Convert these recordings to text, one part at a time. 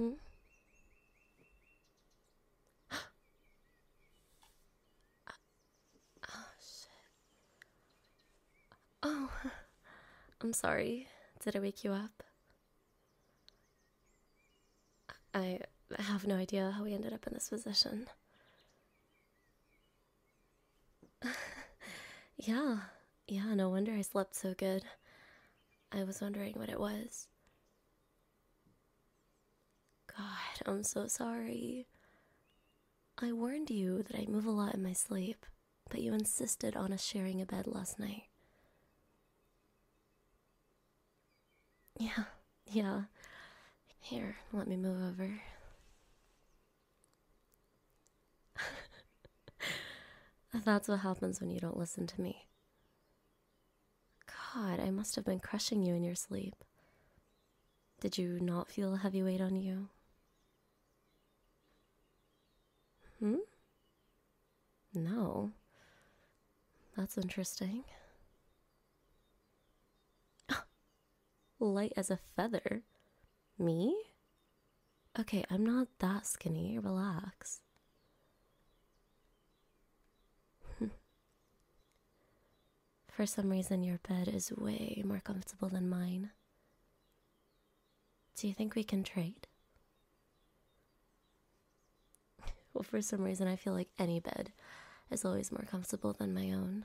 Hmm? oh, shit. Oh, I'm sorry. Did I wake you up? I have no idea how we ended up in this position. yeah, yeah, no wonder I slept so good. I was wondering what it was. God, I'm so sorry. I warned you that I move a lot in my sleep, but you insisted on us sharing a bed last night. Yeah, yeah. Here, let me move over. That's what happens when you don't listen to me. God, I must have been crushing you in your sleep. Did you not feel a heavy weight on you? Hmm? No. That's interesting. Light as a feather? Me? Okay, I'm not that skinny. Relax. For some reason, your bed is way more comfortable than mine. Do you think we can trade? Well, for some reason, I feel like any bed is always more comfortable than my own.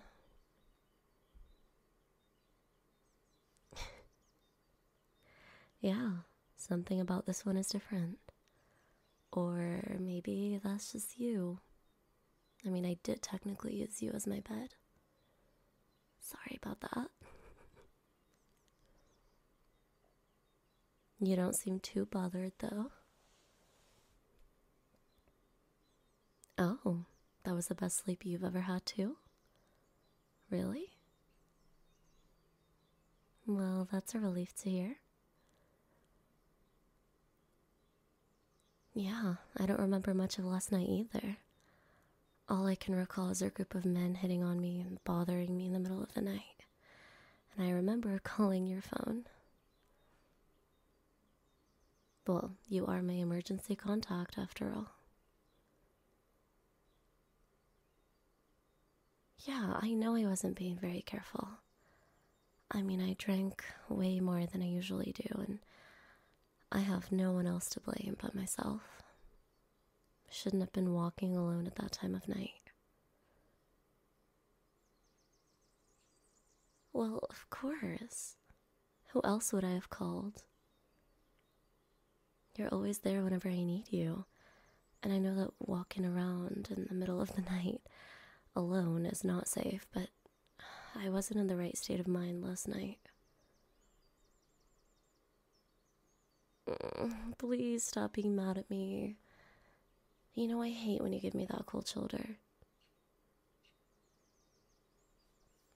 yeah, something about this one is different. Or maybe that's just you. I mean, I did technically use you as my bed. Sorry about that. You don't seem too bothered, though. Oh, that was the best sleep you've ever had, too? Really? Well, that's a relief to hear. Yeah, I don't remember much of last night either. All I can recall is a group of men hitting on me and bothering me in the middle of the night. And I remember calling your phone. Well, you are my emergency contact after all. Yeah, I know I wasn't being very careful. I mean, I drank way more than I usually do, and I have no one else to blame but myself. Shouldn't have been walking alone at that time of night. Well, of course. Who else would I have called? You're always there whenever I need you, and I know that walking around in the middle of the night alone is not safe, but I wasn't in the right state of mind last night. Mm, please stop being mad at me. You know, I hate when you give me that cold shoulder.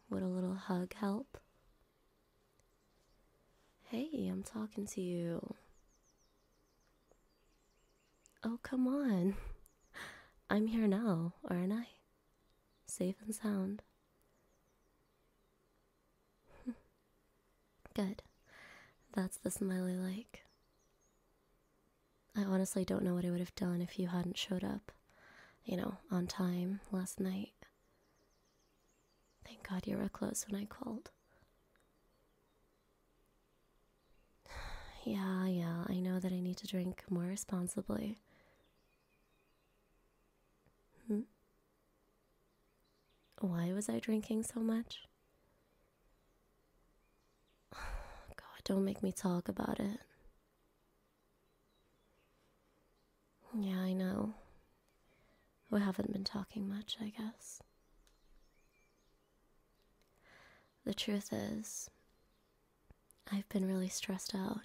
Would a little hug help? Hey, I'm talking to you. Oh, come on. I'm here now, aren't I? Safe and sound. Good. That's the smiley like. I honestly don't know what I would have done if you hadn't showed up, you know, on time last night. Thank God you were close when I called. Yeah, yeah, I know that I need to drink more responsibly. Hmm? Why was I drinking so much? God, don't make me talk about it. Yeah, I know. We haven't been talking much, I guess. The truth is, I've been really stressed out.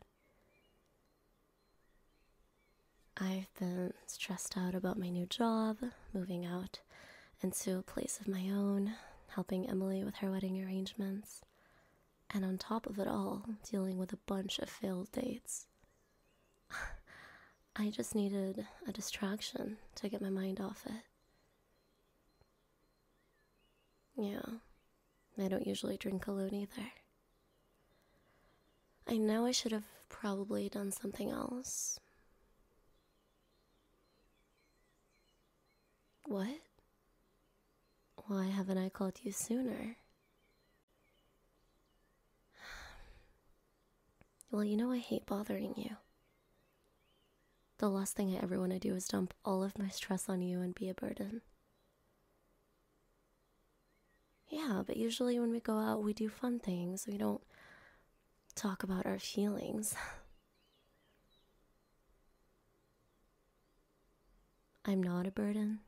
I've been stressed out about my new job, moving out into a place of my own, helping Emily with her wedding arrangements, and on top of it all, dealing with a bunch of failed dates. I just needed a distraction to get my mind off it. Yeah, I don't usually drink alone either. I know I should have probably done something else. What? Why haven't I called you sooner? Well, you know I hate bothering you. The last thing I ever want to do is dump all of my stress on you and be a burden. Yeah, but usually when we go out, we do fun things. We don't talk about our feelings. I'm not a burden.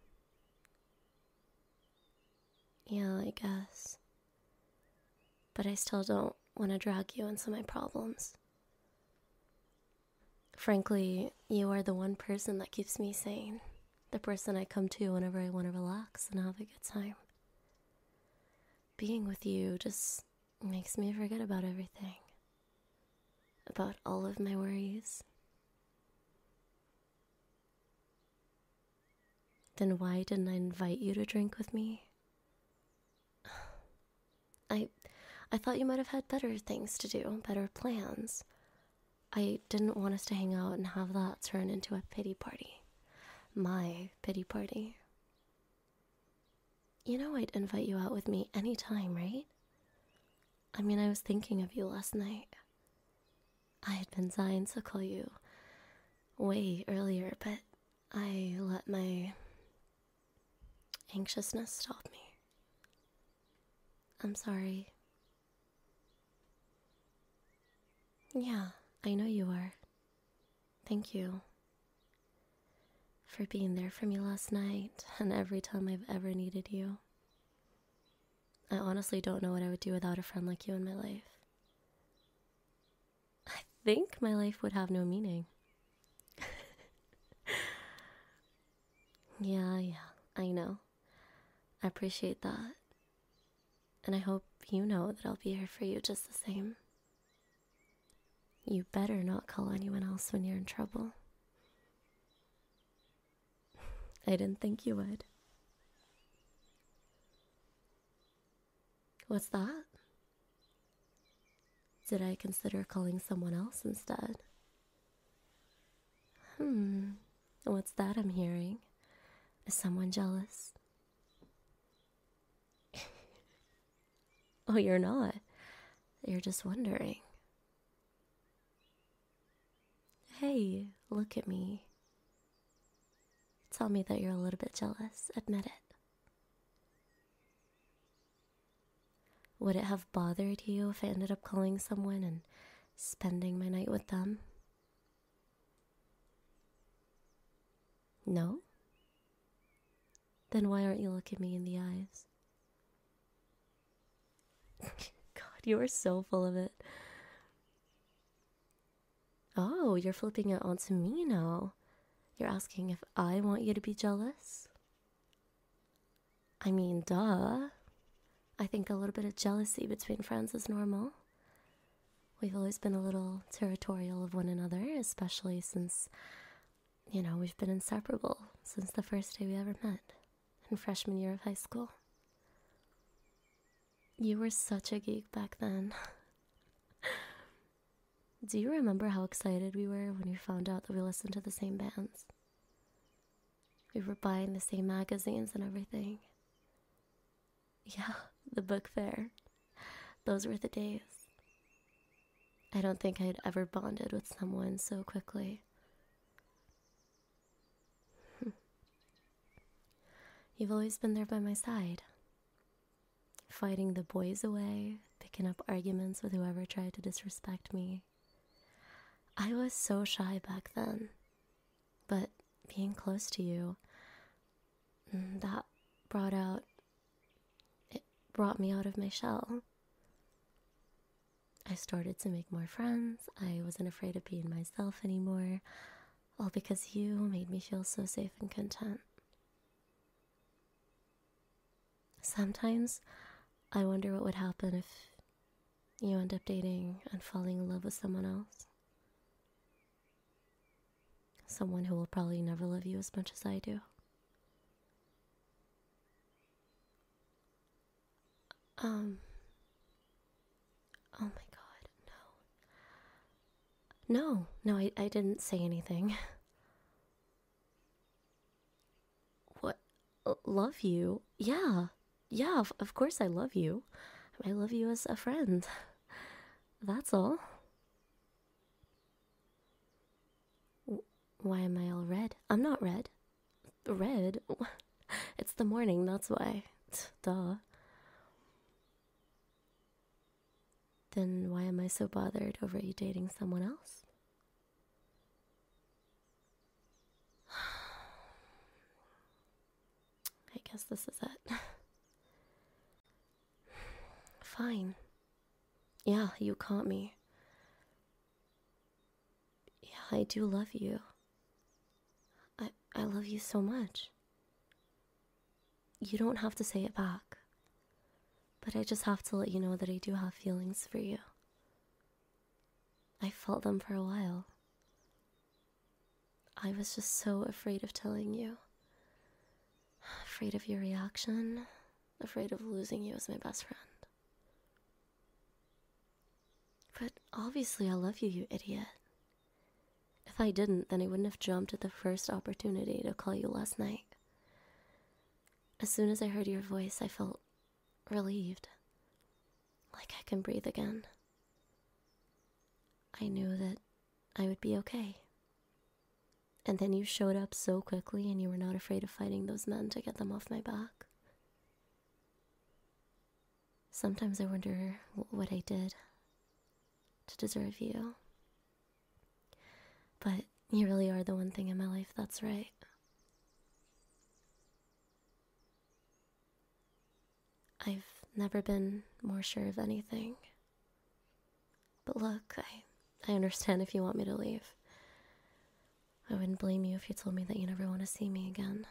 Yeah, I guess. But I still don't want to drag you into my problems. Frankly, you are the one person that keeps me sane. The person I come to whenever I want to relax and have a good time. Being with you just makes me forget about everything, about all of my worries. Then why didn't I invite you to drink with me? I I thought you might have had better things to do, better plans. I didn't want us to hang out and have that turn into a pity party. My pity party. You know, I'd invite you out with me anytime, right? I mean, I was thinking of you last night. I had been dying to call you way earlier, but I let my anxiousness stop me. I'm sorry. Yeah, I know you are. Thank you for being there for me last night and every time I've ever needed you. I honestly don't know what I would do without a friend like you in my life. I think my life would have no meaning. yeah, yeah, I know. I appreciate that. And I hope you know that I'll be here for you just the same. You better not call anyone else when you're in trouble. I didn't think you would. What's that? Did I consider calling someone else instead? Hmm, what's that I'm hearing? Is someone jealous? oh, you're not. You're just wondering. Hey, look at me. Tell me that you're a little bit jealous. Admit it. Would it have bothered you if I ended up calling someone and spending my night with them? No? Then why aren't you looking me in the eyes? God, you are so full of it. Oh, you're flipping it onto me now. You're asking if I want you to be jealous? I mean, duh. I think a little bit of jealousy between friends is normal. We've always been a little territorial of one another, especially since, you know, we've been inseparable since the first day we ever met in freshman year of high school. You were such a geek back then. Do you remember how excited we were when we found out that we listened to the same bands? We were buying the same magazines and everything. Yeah, the book fair. Those were the days. I don't think I'd ever bonded with someone so quickly. You've always been there by my side, fighting the boys away, picking up arguments with whoever tried to disrespect me. I was so shy back then, but being close to you, mm, that brought out, it brought me out of my shell. I started to make more friends. I wasn't afraid of being myself anymore, all because you made me feel so safe and content. Sometimes I wonder what would happen if you end up dating and falling in love with someone else someone who will probably never love you as much as I do. Um. Oh my god, no. No, no, I, I didn't say anything. What? love you. Yeah, yeah, of, of course I love you. I love you as a friend. That's all. Why am I all red? I'm not red. Red? It's the morning, that's why. Duh. Then why am I so bothered over you dating someone else? I guess this is it. Fine. Yeah, you caught me. Yeah, I do love you. I I love you so much. You don't have to say it back. But I just have to let you know that I do have feelings for you. I felt them for a while. I was just so afraid of telling you. Afraid of your reaction, afraid of losing you as my best friend. But obviously, I love you, you idiot. If I didn't, then I wouldn't have jumped at the first opportunity to call you last night. As soon as I heard your voice, I felt relieved. Like I can breathe again. I knew that I would be okay. And then you showed up so quickly, and you were not afraid of fighting those men to get them off my back. Sometimes I wonder what I did to deserve you. But you really are the one thing in my life that's right. I've never been more sure of anything. But look, I, I understand if you want me to leave. I wouldn't blame you if you told me that you never want to see me again.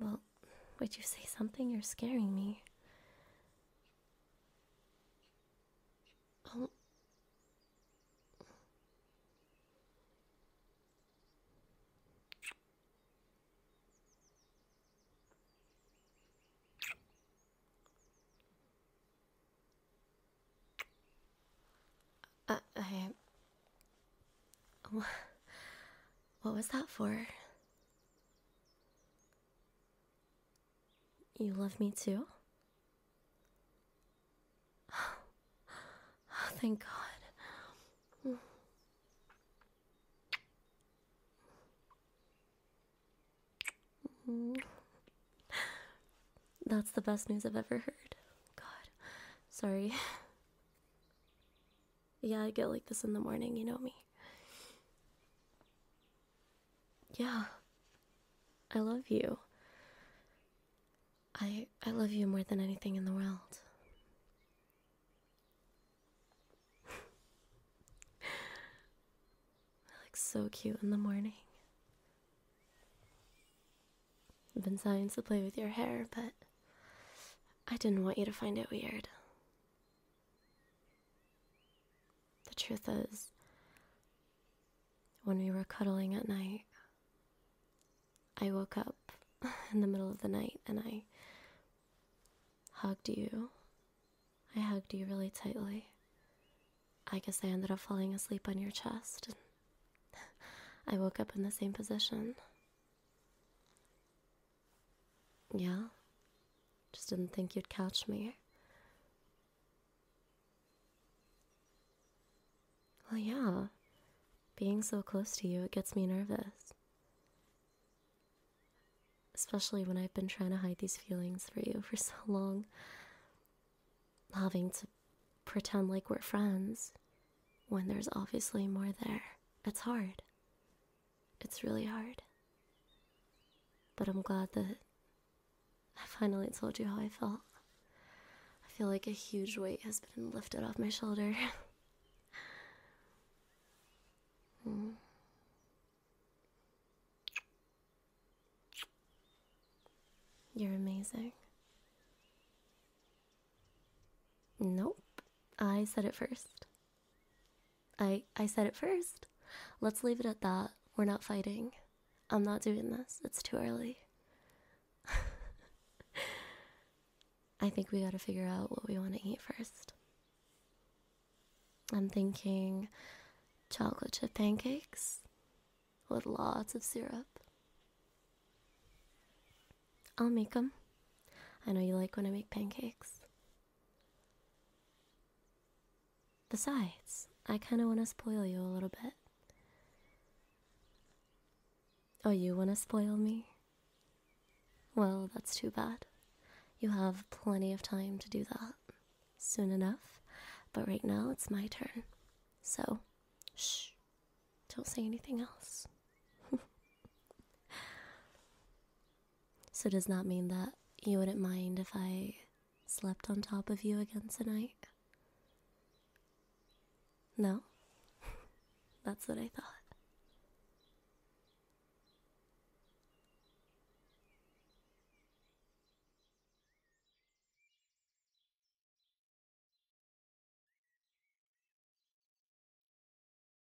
Well, would you say something? You're scaring me. Oh. Uh, I. What was that for? You love me too? thank God. That's the best news I've ever heard. God, sorry. Yeah, I get like this in the morning, you know me. Yeah. I love you. I I love you more than anything in the world. I look so cute in the morning. I've been dying to play with your hair, but I didn't want you to find it weird. The truth is, when we were cuddling at night, I woke up in the middle of the night and I hugged you. I hugged you really tightly. I guess I ended up falling asleep on your chest. And I woke up in the same position. Yeah? Just didn't think you'd catch me. Well, yeah. Being so close to you, it gets me nervous. Especially when I've been trying to hide these feelings for you for so long. Having to pretend like we're friends when there's obviously more there. It's hard. It's really hard. But I'm glad that I finally told you how I felt. I feel like a huge weight has been lifted off my shoulder. You're amazing. Nope. I said it first. I I said it first. Let's leave it at that. We're not fighting. I'm not doing this. It's too early. I think we got to figure out what we want to eat first. I'm thinking chocolate chip pancakes with lots of syrup. I'll make them. I know you like when I make pancakes. Besides, I kind of want to spoil you a little bit. Oh, you want to spoil me? Well, that's too bad. You have plenty of time to do that soon enough, but right now it's my turn. So, shh, don't say anything else. So, does that mean that you wouldn't mind if I slept on top of you again tonight? No? That's what I thought.